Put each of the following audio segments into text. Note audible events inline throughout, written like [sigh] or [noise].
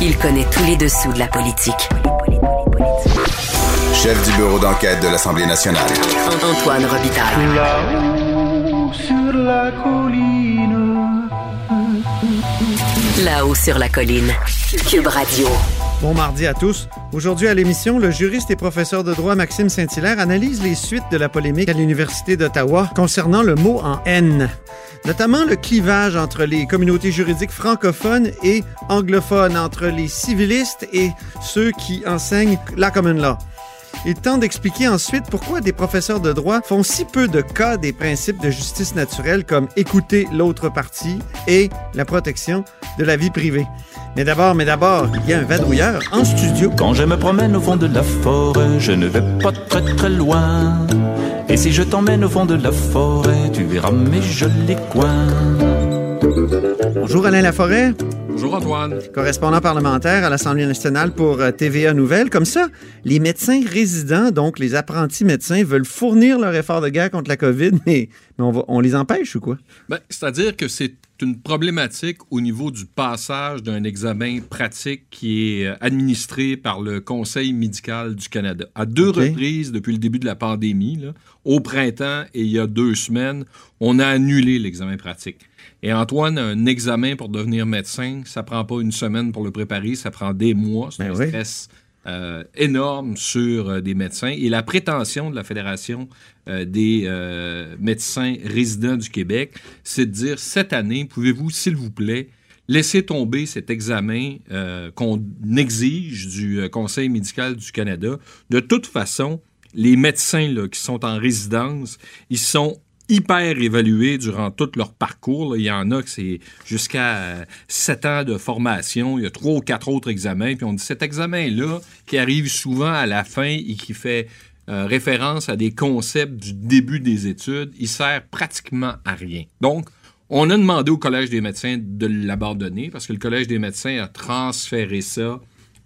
Il connaît tous les dessous de la politique. Chef du bureau d'enquête de l'Assemblée nationale. Antoine Robitaille. Là-haut sur la colline. Là-haut sur la colline. Cube Radio. Bon mardi à tous. Aujourd'hui à l'émission, le juriste et professeur de droit Maxime Saint-Hilaire analyse les suites de la polémique à l'Université d'Ottawa concernant le mot en haine, notamment le clivage entre les communautés juridiques francophones et anglophones, entre les civilistes et ceux qui enseignent la common law. Il tente d'expliquer ensuite pourquoi des professeurs de droit font si peu de cas des principes de justice naturelle comme écouter l'autre partie et la protection de la vie privée. Mais d'abord, mais d'abord, il y a un vadrouilleur en studio. Quand je me promène au fond de la forêt, je ne vais pas très très loin. Et si je t'emmène au fond de la forêt, tu verras mes jolis coins. Bonjour Alain Laforêt, Bonjour Antoine. correspondant parlementaire à l'Assemblée nationale pour euh, TVA Nouvelles. Comme ça, les médecins résidents, donc les apprentis médecins, veulent fournir leur effort de guerre contre la COVID, [laughs] mais, mais on, va- on les empêche ou quoi? Ben, C'est-à-dire que c'est une problématique au niveau du passage d'un examen pratique qui est euh, administré par le Conseil médical du Canada. À deux reprises depuis le début de la pandémie, là, au printemps et il y a deux semaines, on a annulé l'examen pratique. Et Antoine, un examen pour devenir médecin, ça prend pas une semaine pour le préparer, ça prend des mois. C'est Ben un oui. stress euh, énorme sur euh, des médecins. Et la prétention de la Fédération euh, des médecins résidents du Québec, c'est de dire cette année, pouvez-vous, s'il vous plaît, laisser tomber cet examen qu'on exige du Conseil médical du Canada? De toute façon, les médecins là, qui sont en résidence, ils sont hyper évalués durant tout leur parcours. Il y en a que c'est jusqu'à euh, sept ans de formation. Il y a trois ou quatre autres examens. Puis on dit cet examen-là, qui arrive souvent à la fin et qui fait euh, référence à des concepts du début des études, il sert pratiquement à rien. Donc, on a demandé au Collège des médecins de l'abandonner parce que le Collège des médecins a transféré ça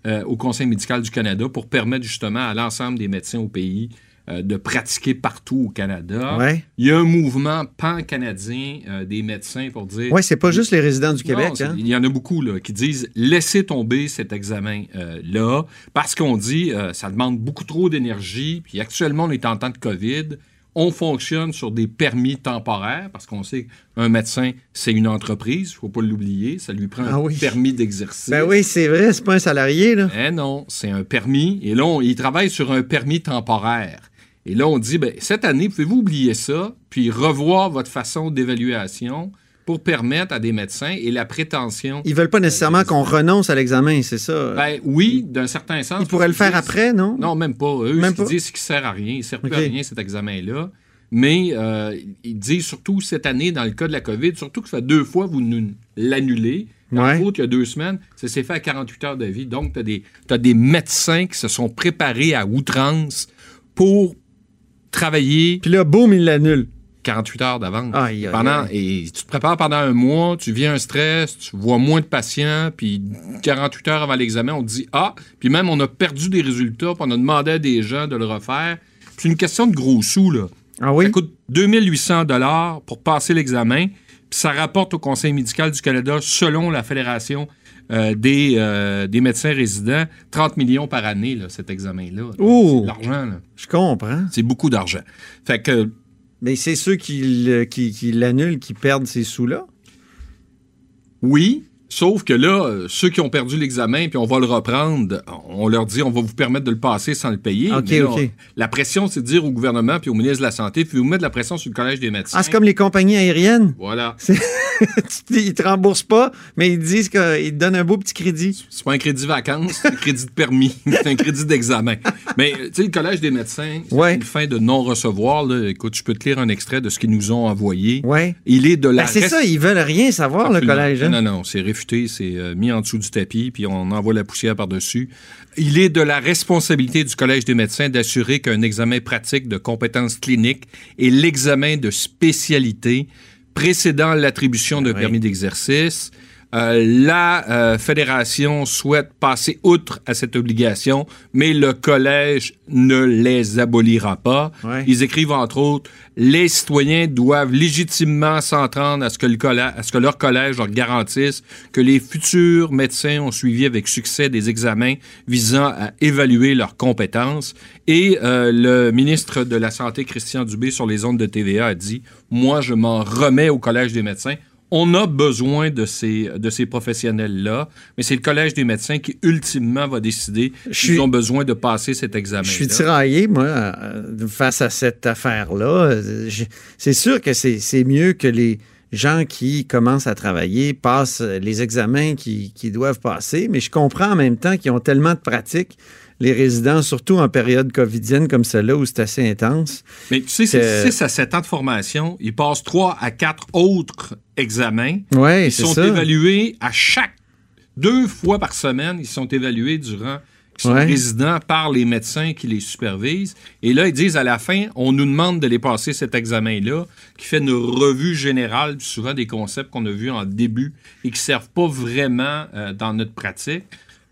euh, au Conseil médical du Canada pour permettre justement à l'ensemble des médecins au pays de pratiquer partout au Canada. Ouais. Il y a un mouvement pan-canadien euh, des médecins pour dire... Ouais, c'est pas juste les résidents du Québec, hein? Il y en a beaucoup là, qui disent laissez tomber cet examen-là parce qu'on dit euh, ça demande beaucoup trop d'énergie. Puis actuellement, on est en temps de COVID. On fonctionne sur des permis temporaires parce qu'on sait qu'un médecin, c'est une entreprise, il ne faut pas l'oublier. Ça lui prend Ah un oui. permis d'exercice. Ben oui, c'est vrai, c'est pas un salarié, là. Eh non, c'est un permis. Et là, on- il travaille sur un permis temporaire. Et là, on dit, ben, cette année, pouvez-vous oublier ça, puis revoir votre façon d'évaluation pour permettre à des médecins et la prétention. Ils veulent pas nécessairement qu'on renonce à l'examen, c'est ça? Ben oui, d'un certain sens. Ils pourraient le faire Ils après, non? Non, même pas. Eux, Même pas? disent, qu'il sert à rien. Il ne sert plus à rien, cet examen-là. Mais euh, ils disent surtout cette année, dans le cas de la COVID, surtout que ça fait deux fois vous l'annulez. Dans Ouais. il y a deux semaines, ça s'est fait à 48 heures de vie. Donc, tu as des médecins qui se sont préparés à outrance pour travailler Puis là, boum, il l'annule. 48 heures d'avance. Aïe, aïe, Pendant, aïe. et tu te prépares pendant un mois, tu vis un stress, tu vois moins de patients, puis 48 heures avant l'examen, on te dit Ah, puis même on a perdu des résultats, puis on a demandé à des gens de le refaire. Puis C'est une question de gros sous, là. Ah oui? Ça coûte 2800 dollars pour passer l'examen, puis ça rapporte au Conseil médical du Canada, selon la Fédération euh, des, euh, des médecins résidents, 30 millions par année, là, cet examen-là. De l'argent. Je comprends. C'est beaucoup d'argent. Fait que Mais c'est ceux qui, qui, qui l'annulent qui perdent ces sous-là? Oui, sauf que là, euh, ceux qui ont perdu l'examen, puis on va le reprendre, on leur dit on va vous permettre de le passer sans le payer. Là. La pression, c'est de dire au gouvernement puis au ministre de la Santé, puis vous mettre la pression sur le Collège des médecins. Ah, c'est comme les compagnies aériennes. Voilà. [laughs] Ils te remboursent pas, mais ils disent qu'ils te donnent un beau petit crédit. C'est pas un crédit vacances, c'est un crédit de permis. [laughs] c'est un crédit d'examen. Mais, tu sais, le Collège des médecins, c'est Ouais. une fin de non-recevoir. Écoute, je peux te lire un extrait de ce qu'ils nous ont envoyé. Ouais. Il est de la Ben, c'est ça, ils veulent rien savoir, le collège. hein? Non, non, non, c'est réfuté, c'est euh, mis en dessous du tapis, puis on envoie la poussière par-dessus. Il est de la responsabilité du Collège des médecins d'assurer qu'un examen pratique de compétences cliniques et l'examen de spécialité précédant l'attribution d'un oui. permis d'exercice Euh, la euh, fédération souhaite passer outre à cette obligation, mais le collège ne les abolira pas. Ouais. Ils écrivent entre autres les citoyens doivent légitimement s'entendre à ce que le collège, à ce que leur collège leur garantisse que les futurs médecins ont suivi avec succès des examens visant à évaluer leurs compétences. Et euh, le ministre de la Santé, Christian Dubé, sur les ondes de TVA, a dit Moi, je m'en remets au Collège des médecins. On a besoin de ces, de ces professionnels-là, mais c'est le Collège des médecins qui, ultimement, va décider s'ils ont besoin de passer cet examen. Je suis tiraillé, moi, euh, face à cette affaire-là. Euh, C'est sûr que c'est c'est mieux que les gens qui commencent à travailler passent les examens qu'ils doivent passer, mais je comprends en même temps qu'ils ont tellement de pratiques, les résidents, surtout en période covidienne comme celle-là, où c'est assez intense. Mais tu sais, c'est 6 à 7 ans de formation. Ils passent 3 à 4 autres examens. Oui, Ils sont ça. évalués à chaque deux fois par semaine. Ils sont évalués durant. Ils sont Ouais. résidents par les médecins qui les supervisent. Et là, ils disent à la fin, on nous demande de les passer cet examen-là, qui fait une revue générale, souvent des concepts qu'on a vus en début et qui ne servent pas vraiment euh, dans notre pratique.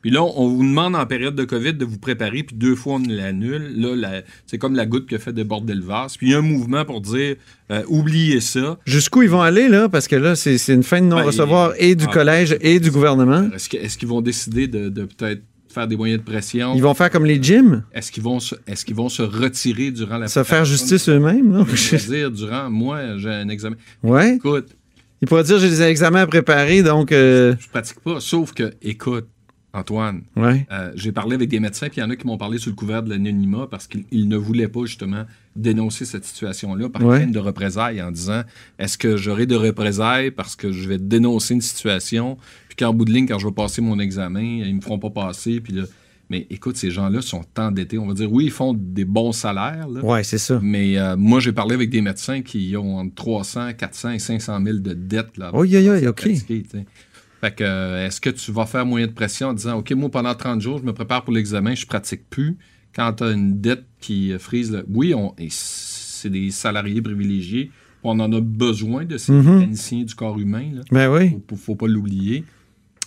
Puis là, on vous demande en période de COVID de vous préparer, puis deux fois on l'annule. Là, la- c'est comme la goutte qui a fait déborder le vase. Puis il y a un mouvement pour dire euh, oubliez ça. Jusqu'où ils vont aller, là? Parce que là, c'est c'est une fin de non-recevoir et du ah. collège et du gouvernement. Est-ce que- qu'ils vont décider de, de peut-être faire des moyens de pression? Ils vont faire comme les gyms, Est-ce qu'ils vont, qu'ils vont se retirer durant la se faire justice eux-mêmes. là? Je veux dire, durant, moi, j'ai un examen. Ouais. Écoute, Ils pourraient dire j'ai des examens à préparer, donc. euh, je pratique pas, sauf que, écoute, Antoine, ouais. Euh, j'ai parlé avec des médecins, puis il y en a qui m'ont parlé sous le couvert de l'anonymat parce qu'ils ils ne voulaient pas justement dénoncer cette situation-là par Ouais. crainte de représailles en disant est-ce que j'aurai de représailles parce que je vais dénoncer une situation, qu'en bout de ligne, quand je vais passer mon examen, ils me feront pas passer, puis là. Mais écoute, ces gens-là sont endettés. On va dire, oui, ils font des bons salaires, Ouais, c'est ça. mais euh, moi, j'ai parlé avec des médecins qui ont entre 300, 400 et 500 000 de dettes. Là, Oui, oui, oui, OK. pratiquer. Fait que, euh, est-ce que tu vas faire moyen de pression en disant, OK, moi, pendant 30 jours, je me prépare pour l'examen, je pratique plus? Quand tu as une dette qui euh, frise, le- oui, on, et c'est des salariés privilégiés. On en a besoin de ces Mhm. mécaniciens du corps humain. Là. Ben oui. Faut, faut pas l'oublier.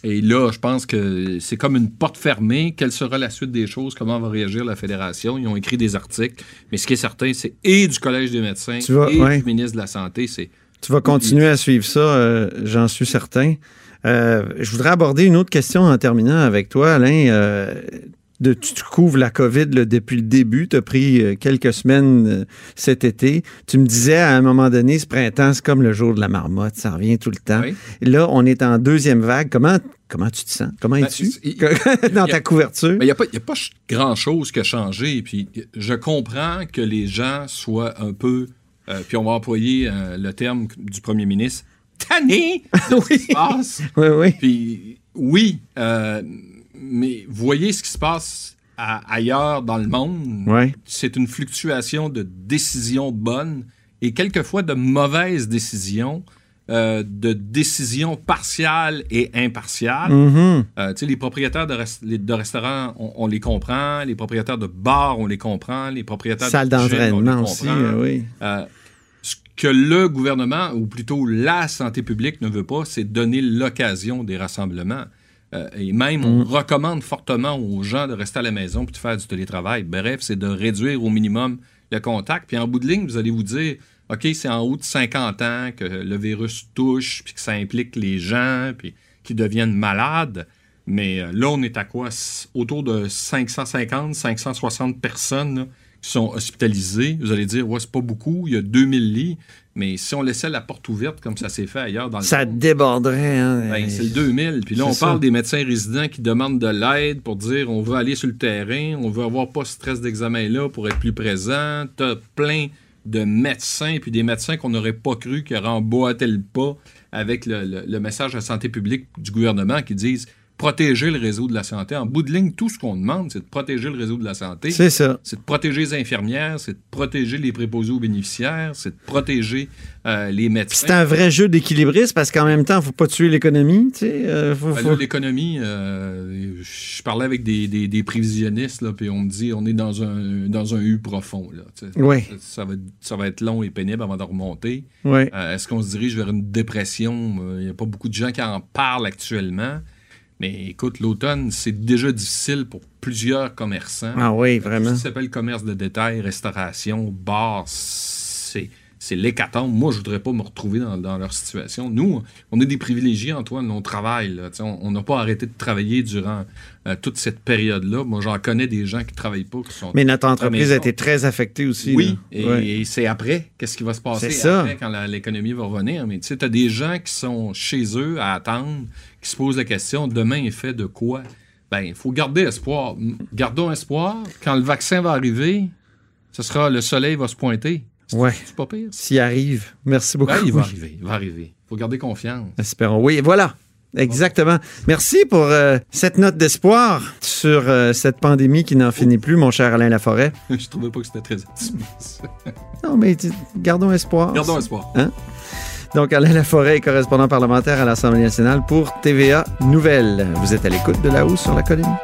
Et là, je pense que c'est comme une porte fermée. Quelle sera la suite des choses? Comment va réagir la Fédération? Ils ont écrit des articles. Mais ce qui est certain, c'est et du Collège des médecins Tu vas- et ouais. du ministre de la Santé, c'est Tu vas continuer à suivre ça, euh, j'en suis certain. Euh, je voudrais aborder une autre question en terminant avec toi, Alain. Euh, de, tu, tu couvres la COVID là, depuis le début. Tu as pris euh, quelques semaines euh, cet été. Tu me disais à un moment donné, ce printemps, c'est comme le jour de la marmotte. Ça revient tout le temps. Oui. Et là, on est en deuxième vague. Comment, comment tu te sens? Comment Ben, es-tu? [laughs] dans ta couverture? Mais il n'y a pas, a grand-chose qui a changé. Puis je comprends que les gens soient un peu, euh, puis on va employer euh, le terme du premier ministre, tanné de [laughs] ce qui se passe. Oui, oui. Puis oui, euh, mais voyez ce qui se passe à- ailleurs dans le monde. Ouais. C'est une fluctuation de décisions bonnes et quelquefois de mauvaises décisions, euh, de décisions partiales et impartiales. Euh, tu sais, les propriétaires de, restaurants, on, on les comprend. Les propriétaires de bars, on les comprend. Les propriétaires Salle de gym, on les d'entraînement aussi, euh, oui. Euh, ce que le gouvernement, ou plutôt la santé publique, ne veut pas, c'est donner l'occasion des rassemblements. Euh, et même, Mm. on recommande fortement aux gens de rester à la maison puis de faire du télétravail. Bref, c'est de réduire au minimum le contact. Puis en bout de ligne, vous allez vous dire, OK, c'est en haut de 50 ans que le virus touche, puis que ça implique les gens, puis qu'ils deviennent malades. Mais euh, là, on est à quoi? Autour de 550, 560 personnes là, qui sont hospitalisées. Vous allez dire, ouais, c'est pas beaucoup, il y a 2000 lits. Mais si on laissait la porte ouverte comme ça s'est fait ailleurs dans le Ça monde, déborderait. Hein? ben, c'est le 2000. Puis là, on ça. parle des médecins résidents qui demandent de l'aide pour dire on veut aller sur le terrain, on veut avoir pas ce stress d'examen-là pour être plus présent. T'as plein de médecins, puis des médecins qu'on n'aurait pas cru qui auraient emboîté le pas avec le, le- le message la santé publique du gouvernement qui disent protéger le réseau de la santé. En bout de ligne, tout ce qu'on demande, c'est de protéger le réseau de la santé. C'est ça. C'est de protéger les infirmières, c'est de protéger les préposés aux bénéficiaires, c'est de protéger euh, les médecins. c'est un vrai jeu d'équilibriste parce qu'en même temps, faut pas tuer l'économie. Tu sais, euh, faut- Ben faut- L'économie, euh, je parlais avec des, des, des prévisionnistes, puis on me dit on est dans un, dans un U profond. Là, tu sais. Oui. ça, ça va, ça va être long et pénible avant de remonter. Est-ce qu'on se dirige vers une dépression? Il n'y a pas beaucoup de gens qui en parlent actuellement. Mais écoute, l'automne, c'est déjà difficile pour plusieurs commerçants. Ah oui, Tout vraiment. ce qui s'appelle commerce de détail, restauration, bar, c'est c'est l'hécatombe. Moi, je voudrais pas me retrouver dans, dans leur situation. Nous, on est des privilégiés, Antoine, on travaille. là. On n'a pas arrêté de travailler durant euh, toute cette période-là. Moi, j'en connais des gens qui travaillent pas, qui sont... Mais notre entreprise a été très affectée aussi. Oui, et, Ouais. et c'est après. Qu'est-ce qui va se passer C'est ça. après quand la- l'économie va revenir? Mais tu sais, tu as des gens qui sont chez eux à attendre, qui se posent la question demain est fait de quoi? Ben, il faut garder espoir. Gardons espoir. Quand le vaccin va arriver, ce sera le soleil va se pointer. Ouais. c'est pas pire. S'il arrive. Merci beaucoup. Ben, il va arriver. Il va arriver. Il faut garder confiance. Espérons. Oui, voilà. Exactement. Merci pour euh, cette note d'espoir sur euh, cette pandémie qui n'en finit plus, mon cher Alain Laforêt. [laughs] Je trouvais pas que c'était très optimiste. [laughs] Non, mais gardons espoir. Gardons espoir. Donc, Alain Laforêt est correspondant parlementaire à l'Assemblée nationale pour TVA Nouvelles. Vous êtes à l'écoute de là-haut sur la colline.